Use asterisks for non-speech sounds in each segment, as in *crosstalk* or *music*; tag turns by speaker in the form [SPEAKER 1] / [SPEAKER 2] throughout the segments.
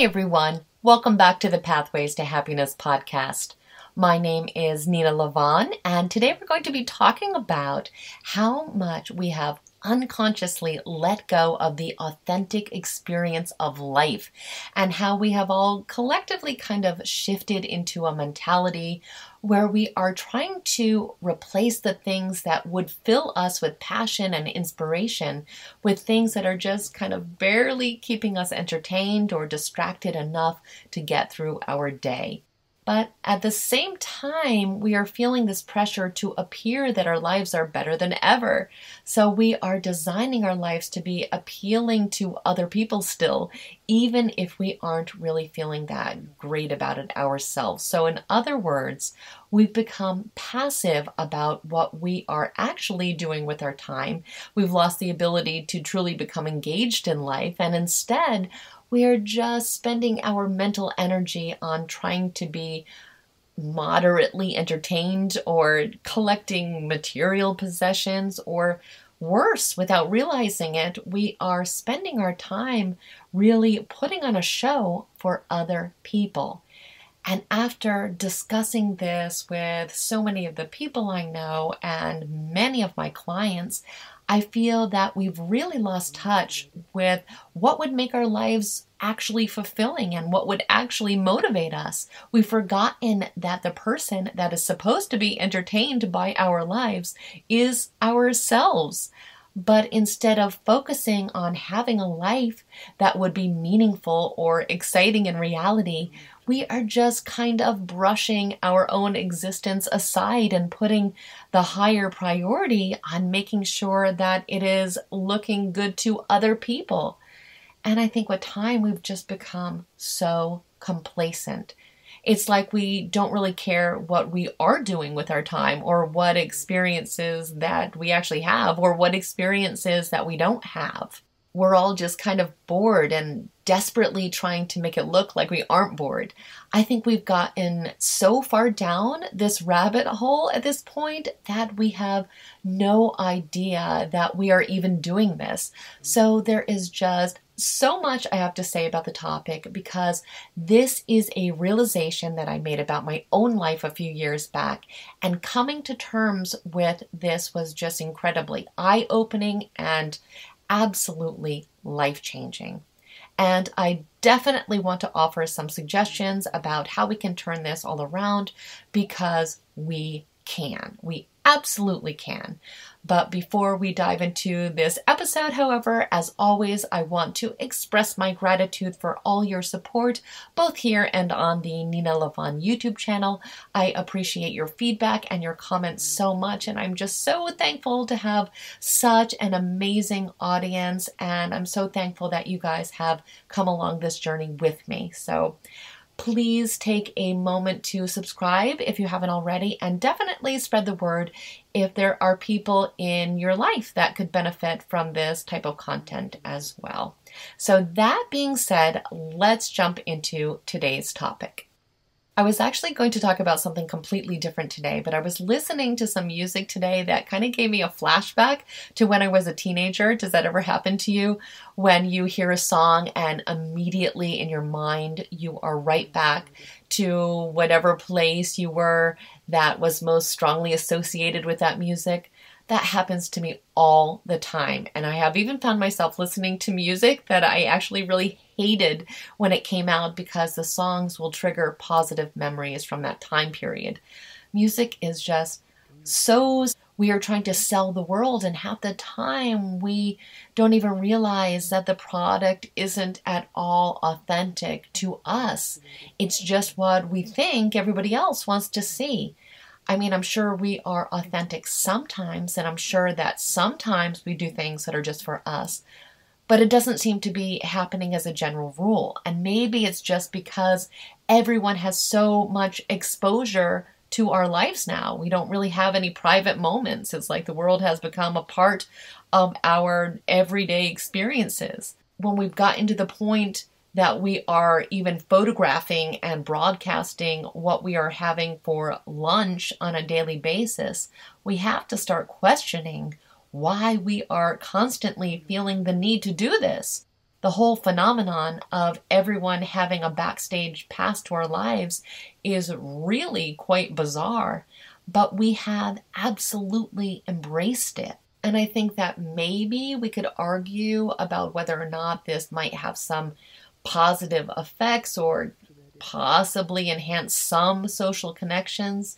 [SPEAKER 1] Hey everyone, welcome back to the Pathways to Happiness podcast. My name is Nena Lavonne, and today we're going to be talking about how much we have unconsciously let go of the authentic experience of life and how we have all collectively kind of shifted into a mentality where we are trying to replace the things that would fill us with passion and inspiration with things that are just kind of barely keeping us entertained or distracted enough to get through our day. But at the same time, we are feeling this pressure to appear that our lives are better than ever. So we are designing our lives to be appealing to other people still, even if we aren't really feeling that great about it ourselves. So, in other words, we've become passive about what we are actually doing with our time. We've lost the ability to truly become engaged in life, and instead, we are just spending our mental energy on trying to be moderately entertained or collecting material possessions or worse without realizing it we are spending our time really putting on a show for other people. And after discussing this with so many of the people I know and many of my clients, I feel that we've really lost touch with what would make our lives actually fulfilling and what would actually motivate us. We've forgotten that the person that is supposed to be entertained by our lives is ourselves. But instead of focusing on having a life that would be meaningful or exciting in reality, we are just kind of brushing our own existence aside and putting the higher priority on making sure that it is looking good to other people. And I think with time, we've just become so complacent. It's like we don't really care what we are doing with our time or what experiences that we actually have or what experiences that we don't have we're all just kind of bored and desperately trying to make it look like we aren't bored. I think we've gotten so far down this rabbit hole at this point that we have no idea that we are even doing this. So there is just so much I have to say about the topic because this is a realization that I made about my own life a few years back, and coming to terms with this was just incredibly eye opening and absolutely life changing. And I definitely want to offer some suggestions about how we can turn this all around because we can. We absolutely can. But before we dive into this episode, however, as always, I want to express my gratitude for all your support, both here and on the Nena Lavonne YouTube channel. I appreciate your feedback and your comments so much, and I'm just so thankful to have such an amazing audience, and I'm so thankful that you guys have come along this journey with me. So, please take a moment to subscribe if you haven't already, and definitely spread the word if there are people in your life that could benefit from this type of content as well. So, that being said, let's jump into today's topic. I was actually going to talk about something completely different today, but I was listening to some music today that kind of gave me a flashback to when I was a teenager. Does that ever happen to you? When you hear a song and immediately in your mind you are right back to whatever place you were that was most strongly associated with that music? That happens to me all the time. And I have even found myself listening to music that I actually really hated when it came out because the songs will trigger positive memories from that time period. Music is just so we are trying to sell the world and half the time we don't even realize that the product isn't at all authentic to us it's just what we think everybody else wants to see I mean, I'm sure we are authentic sometimes, and I'm sure that sometimes we do things that are just for us, but it doesn't seem to be happening as a general rule. And maybe it's just because everyone has so much exposure to our lives now. We don't really have any private moments. It's like the world has become a part of our everyday experiences. When we've gotten to the point that we are even photographing and broadcasting what we are having for lunch on a daily basis, we have to start questioning why we are constantly feeling the need to do this. The whole phenomenon of everyone having a backstage pass to our lives is really quite bizarre, but we have absolutely embraced it. And I think that maybe we could argue about whether or not this might have some positive effects or possibly enhance some social connections.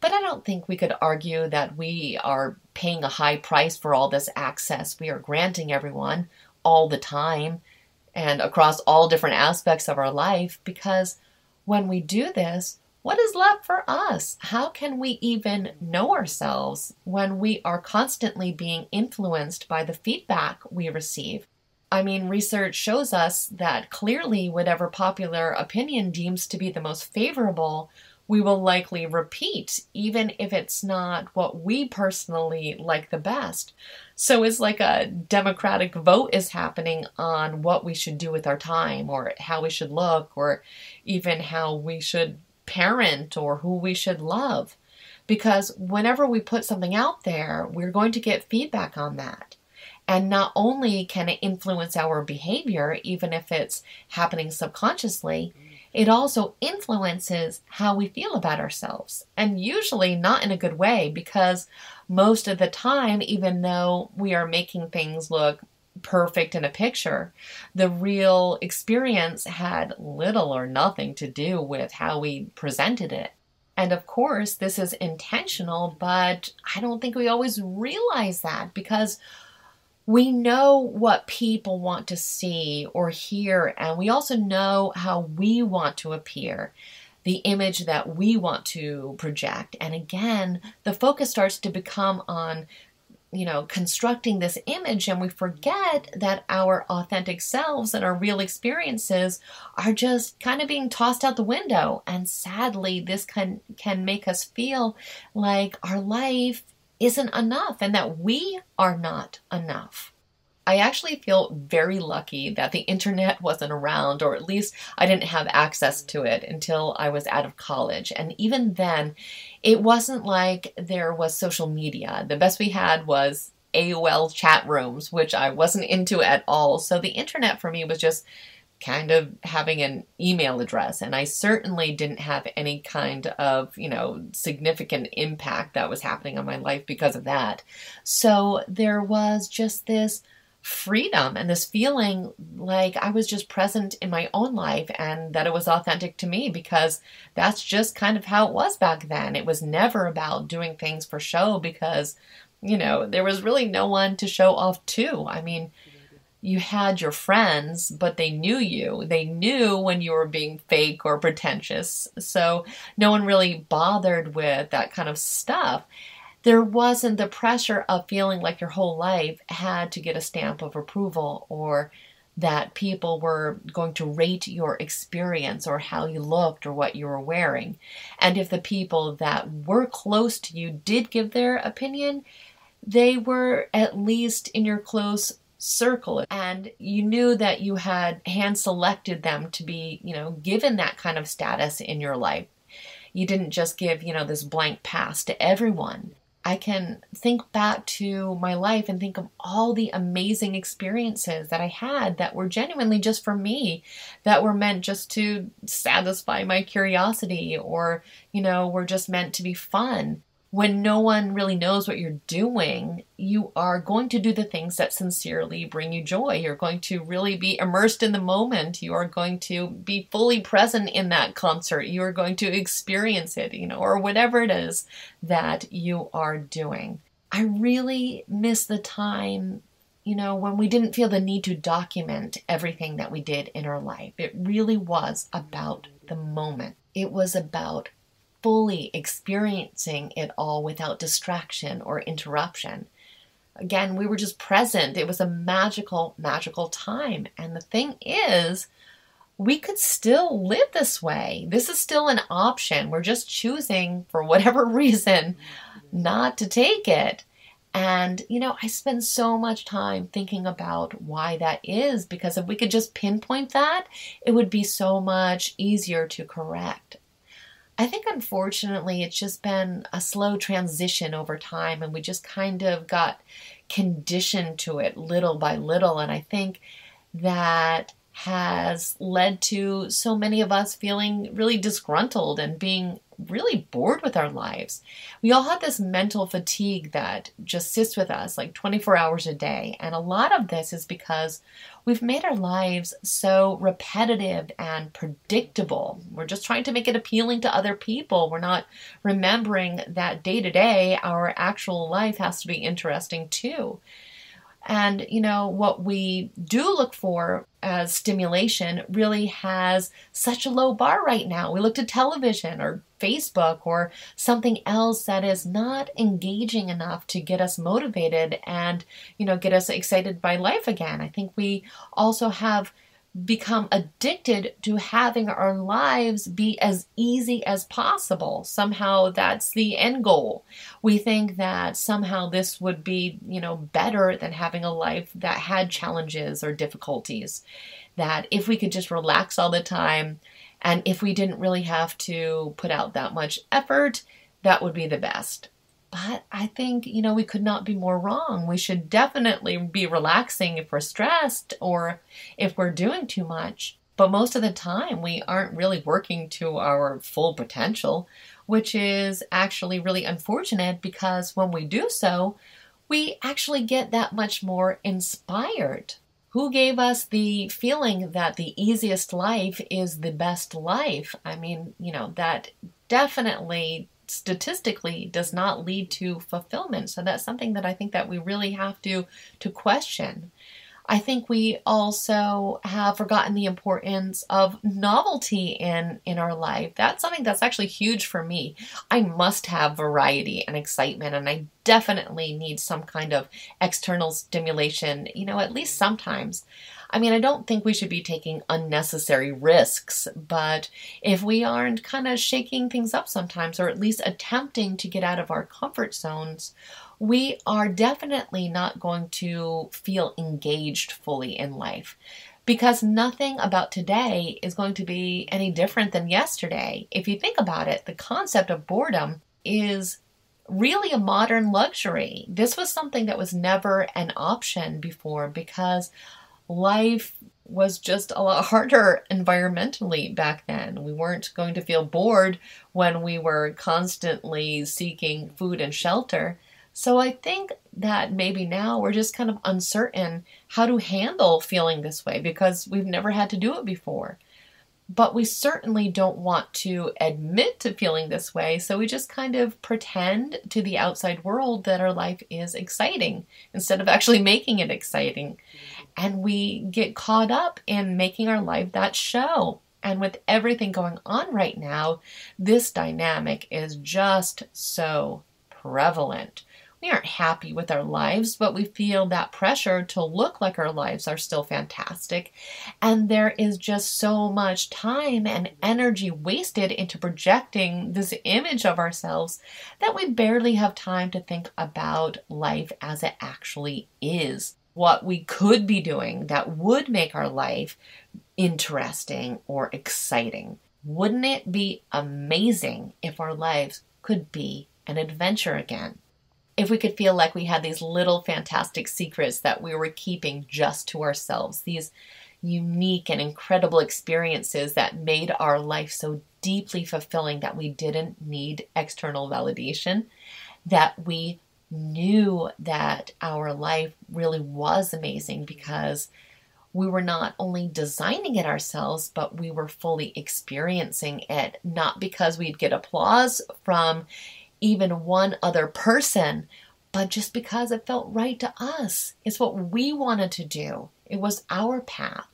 [SPEAKER 1] But I don't think we could argue that we are paying a high price for all this access we are granting everyone all the time and across all different aspects of our life because when we do this, what is left for us? How can we even know ourselves when we are constantly being influenced by the feedback we receive? I mean, research shows us that clearly, whatever popular opinion deems to be the most favorable, we will likely repeat, even if it's not what we personally like the best. So it's like a democratic vote is happening on what we should do with our time, or how we should look, or even how we should parent or who we should love. Because whenever we put something out there, we're going to get feedback on that. And not only can it influence our behavior, even if it's happening subconsciously, it also influences how we feel about ourselves. And usually not in a good way, because most of the time, even though we are making things look perfect in a picture. The real experience had little or nothing to do with how we presented it. And of course, this is intentional, but I don't think we always realize that because we know what people want to see or hear, and we also know how we want to appear, the image that we want to project. And again, the focus starts to become on you know, constructing this image and we forget that our authentic selves and our real experiences are just kind of being tossed out the window. And sadly, this can, can make us feel like our life isn't enough and that we are not enough. I actually feel very lucky that the internet wasn't around, or at least I didn't have access to it until I was out of college. And even then, it wasn't like there was social media. The best we had was AOL chat rooms, which I wasn't into at all. So the internet for me was just kind of having an email address and I certainly didn't have any kind of, you know, significant impact that was happening on my life because of that. So there was just this freedom and this feeling like I was just present in my own life and that it was authentic to me because that's just kind of how it was back then. It was never about doing things for show because, you know, there was really no one to show off to. I mean, you had your friends, but they knew you. They knew when you were being fake or pretentious. So no one really bothered with that kind of stuff there wasn't the pressure of feeling like your whole life had to get a stamp of approval or that people were going to rate your experience or how you looked or what you were wearing. And if the people that were close to you did give their opinion, they were at least in your close circle and you knew that you had hand selected them to be, you know, given that kind of status in your life. You didn't just give, you know, this blank pass to everyone. I can think back to my life and think of all the amazing experiences that I had that were genuinely just for me, that were meant just to satisfy my curiosity or, you know, were just meant to be fun when no one really knows what you're doing, you are going to do the things that sincerely bring you joy. You're going to really be immersed in the moment. You are going to be fully present in that concert. You are going to experience it, you know, or whatever it is that you are doing. I really miss the time, you know, when we didn't feel the need to document everything that we did in our life. It really was about the moment. It was about fully experiencing it all without distraction or interruption. Again, we were just present. It was a magical, magical time. And the thing is, we could still live this way. This is still an option. We're just choosing, for whatever *laughs* reason, not to take it. And, you know, I spend so much time thinking about why that is because if we could just pinpoint that, it would be so much easier to correct. I think unfortunately it's just been a slow transition over time and we just kind of got conditioned to it little by little. And I think that has led to so many of us feeling really disgruntled and being really bored with our lives. We all have this mental fatigue that just sits with us like 24 hours a day. And a lot of this is because we've made our lives so repetitive and predictable. We're just trying to make it appealing to other people. We're not remembering that day to day, our actual life has to be interesting too. And, you know, what we do look for as stimulation really has such a low bar right now. We look to television or Facebook or something else that is not engaging enough to get us motivated and, you know, get us excited by life again. I think we also have become addicted to having our lives be as easy as possible. Somehow that's the end goal. We think that somehow this would be, you know, better than having a life that had challenges or difficulties. That if we could just relax all the time and if we didn't really have to put out that much effort, that would be the best. But I think, you know, we could not be more wrong. We should definitely be relaxing if we're stressed or if we're doing too much. But most of the time, we aren't really working to our full potential, which is actually really unfortunate because when we do so, we actually get that much more inspired. Who gave us the feeling that the easiest life is the best life? I mean, you know, that definitely statistically does not lead to fulfillment. So that's something that I think that we really have to to question. I think we also have forgotten the importance of novelty in in our life. That's something that's actually huge for me. I must have variety and excitement and I definitely need some kind of external stimulation, you know, at least sometimes. I mean, I don't think we should be taking unnecessary risks, but if we aren't kind of shaking things up sometimes, or at least attempting to get out of our comfort zones, we are definitely not going to feel engaged fully in life because nothing about today is going to be any different than yesterday. If you think about it, the concept of boredom is really a modern luxury. This was something that was never an option before because life was just a lot *laughs* harder environmentally back then. We weren't going to feel bored when we were constantly seeking food and shelter. So I think that maybe now we're just kind of uncertain how to handle feeling this way because we've never had to do it before. But we certainly don't want to admit to feeling this way, so we just kind of pretend to the outside world that our life is exciting instead of actually *laughs* making it exciting and we get caught up in making our life that show. And with everything going on right now, this dynamic is just so prevalent. We aren't happy with our lives, but we feel that pressure to look like our lives are still fantastic. And there is just so much time and energy wasted into projecting this image of ourselves that we barely have time to think about life as it actually is what we could be doing that would make our life interesting or exciting. Wouldn't it be amazing if our lives could be an adventure again? If we could feel like we had these little fantastic secrets that we were keeping just to ourselves, these unique and incredible experiences that made our life so deeply fulfilling that we didn't need external validation, that we knew that our life really was amazing because we were not only designing it ourselves, but we were fully experiencing it, not because we'd get applause from even one other person, but just because it felt right to us. It's what we wanted to do, it was our path.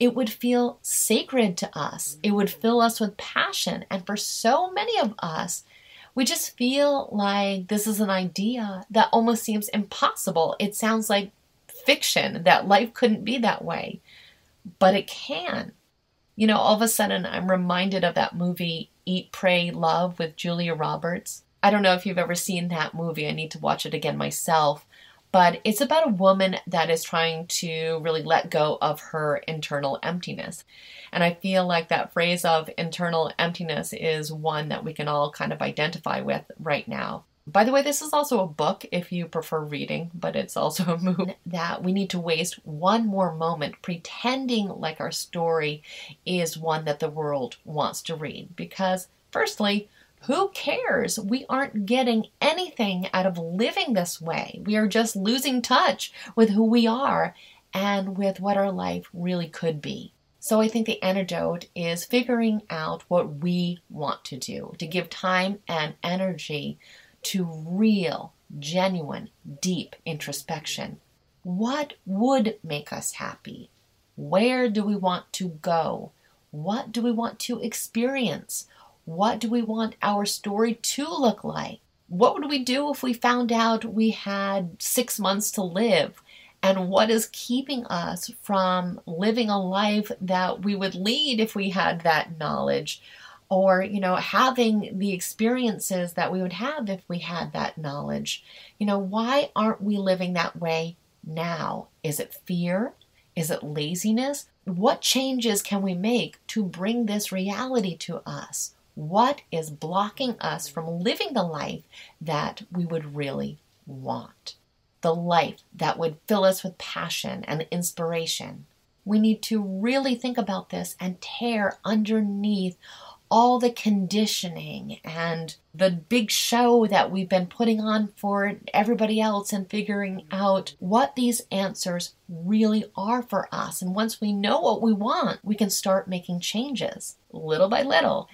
[SPEAKER 1] It would feel sacred to us. It would fill us with passion. And for so many of us, we just feel like this is an idea that almost seems impossible. It sounds like fiction that life couldn't be that way, but it can. You know, all of a sudden, I'm reminded of that movie Eat, Pray, Love with Julia Roberts. I don't know if you've ever seen that movie. I need to watch it again myself but it's about a woman that is trying to really let go of her internal emptiness. And I feel like that phrase of internal emptiness is one that we can all kind of identify with right now. By the way, this is also a book if you prefer reading, but it's also a movie that we need to waste one more moment pretending like our story is one that the world wants to read. Because, firstly, who cares? We aren't getting anything out of living this way. We are just losing touch with who we are and with what our life really could be. So I think the antidote is figuring out what we want to do, to give time and energy to real, genuine, deep introspection. What would make us happy? Where do we want to go? What do we want to experience? What do we want our story to look like? What would we do if we found out we had six months to live? and what is keeping us from living a life that we would lead if we had that knowledge? Or you know having the experiences that we would have if we had that knowledge. You know why aren't we living that way now? Is it fear? Is it laziness? What changes can we make to bring this reality to us what is blocking us from living the life that we would really want the life that would fill us with passion and inspiration. We need to really think about this and tear underneath all the conditioning and the big show that we've been putting on for everybody else and figuring out what these answers really are for us. And once we know what we want, we can start making changes little by little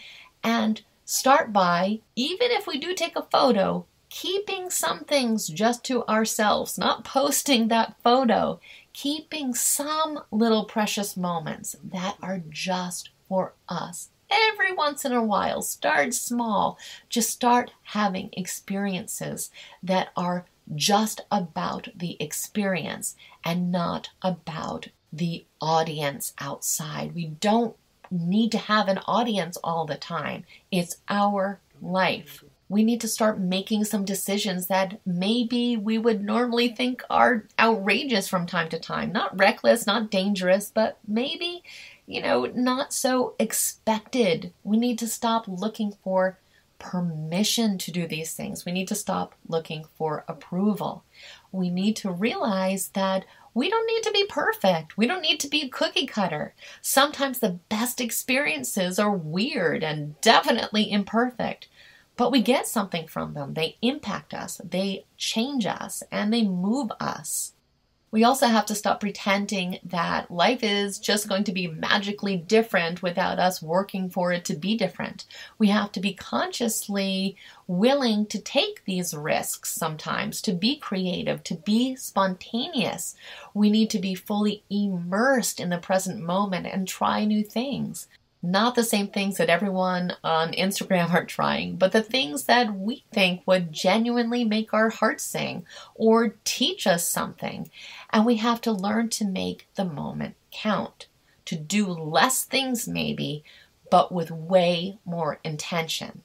[SPEAKER 1] and start by, even if we do take a photo, keeping some things just to ourselves, not posting that photo, keeping some little precious moments that are just for us. Every once in a while, start small. Just start having experiences that are just about the experience and not about the audience outside. We don't need to have an audience all the time. It's our life we need to start making some decisions that maybe we would normally think are outrageous from time to time. Not reckless, not dangerous, but maybe, you know, not so expected. We need to stop looking for permission to do these things. We need to stop looking for approval. We need to realize that we don't need to be perfect. We don't need to be a cookie cutter. Sometimes the best experiences are weird and definitely imperfect but we get something from them. They impact us, they change us, and they move us. We also have to stop pretending that life is just going to be magically different without us working for it to be different. We have to be consciously willing to take these risks sometimes, to be creative, to be spontaneous. We need to be fully immersed in the present moment and try new things not the same things that everyone on Instagram are trying, but the things that we think would genuinely make our hearts sing or teach us something. And we have to learn to make the moment count, to do less things maybe, but with way more intention.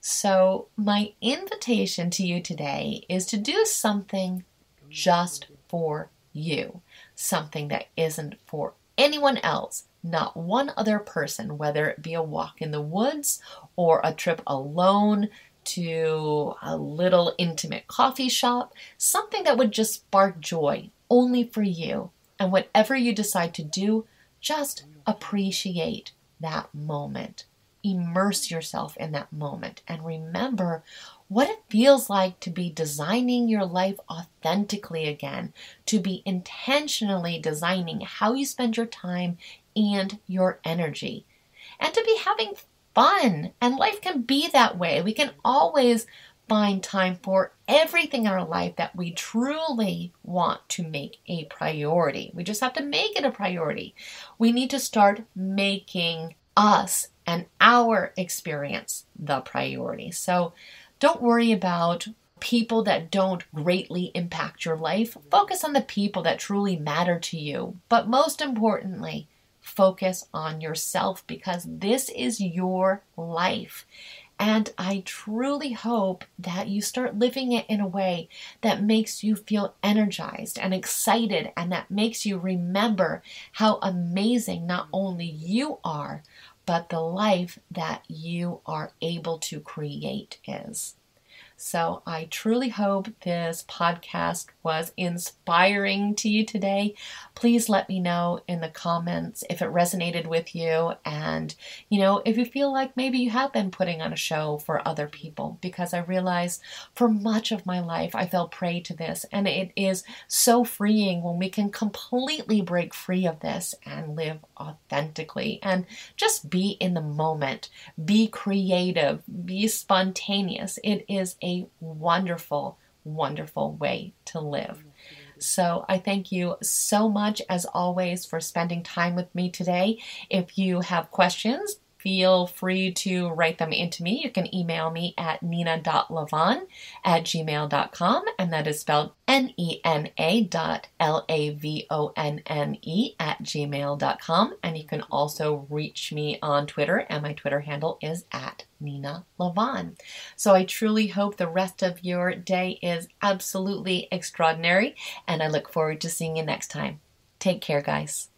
[SPEAKER 1] So, my invitation to you today is to do something just for you, something that isn't for anyone else not one other person, whether it be a walk in the woods or a trip alone to a little intimate coffee shop, something that would just spark joy only for you. And whatever you decide to do, just appreciate that moment. Immerse yourself in that moment and remember what it feels like to be designing your life authentically again, to be intentionally designing how you spend your time and your energy, and to be having fun. And life can be that way. We can always find time for everything in our life that we truly want to make a priority. We just have to make it a priority. We need to start making us and our experience the priority. So don't worry about people that don't greatly impact your life. Focus on the people that truly matter to you. But most importantly, focus on yourself because this is your life. And I truly hope that you start living it in a way that makes you feel energized and excited and that makes you remember how amazing not only you are, but the life that you are able to create is. So I truly hope this podcast was inspiring to you today. Please let me know in the comments if it resonated with you and, you know, if you feel like maybe you have been putting on a show for other people because I realize for much of my life I fell prey to this and it is so freeing when we can completely break free of this and live authentically and just be in the moment, be creative, be spontaneous. It is a a wonderful, wonderful way to live. So I thank you so much, as always, for spending time with me today. If you have questions, feel free to write them into me. You can email me at nena.lavonne at gmail.com, and that is spelled N E N A dot L A V O N N E at gmail.com. And you can also reach me on Twitter, and my Twitter handle is at Nena Lavonne. So I truly hope the rest of your day is absolutely extraordinary, and I look forward to seeing you next time. Take care, guys.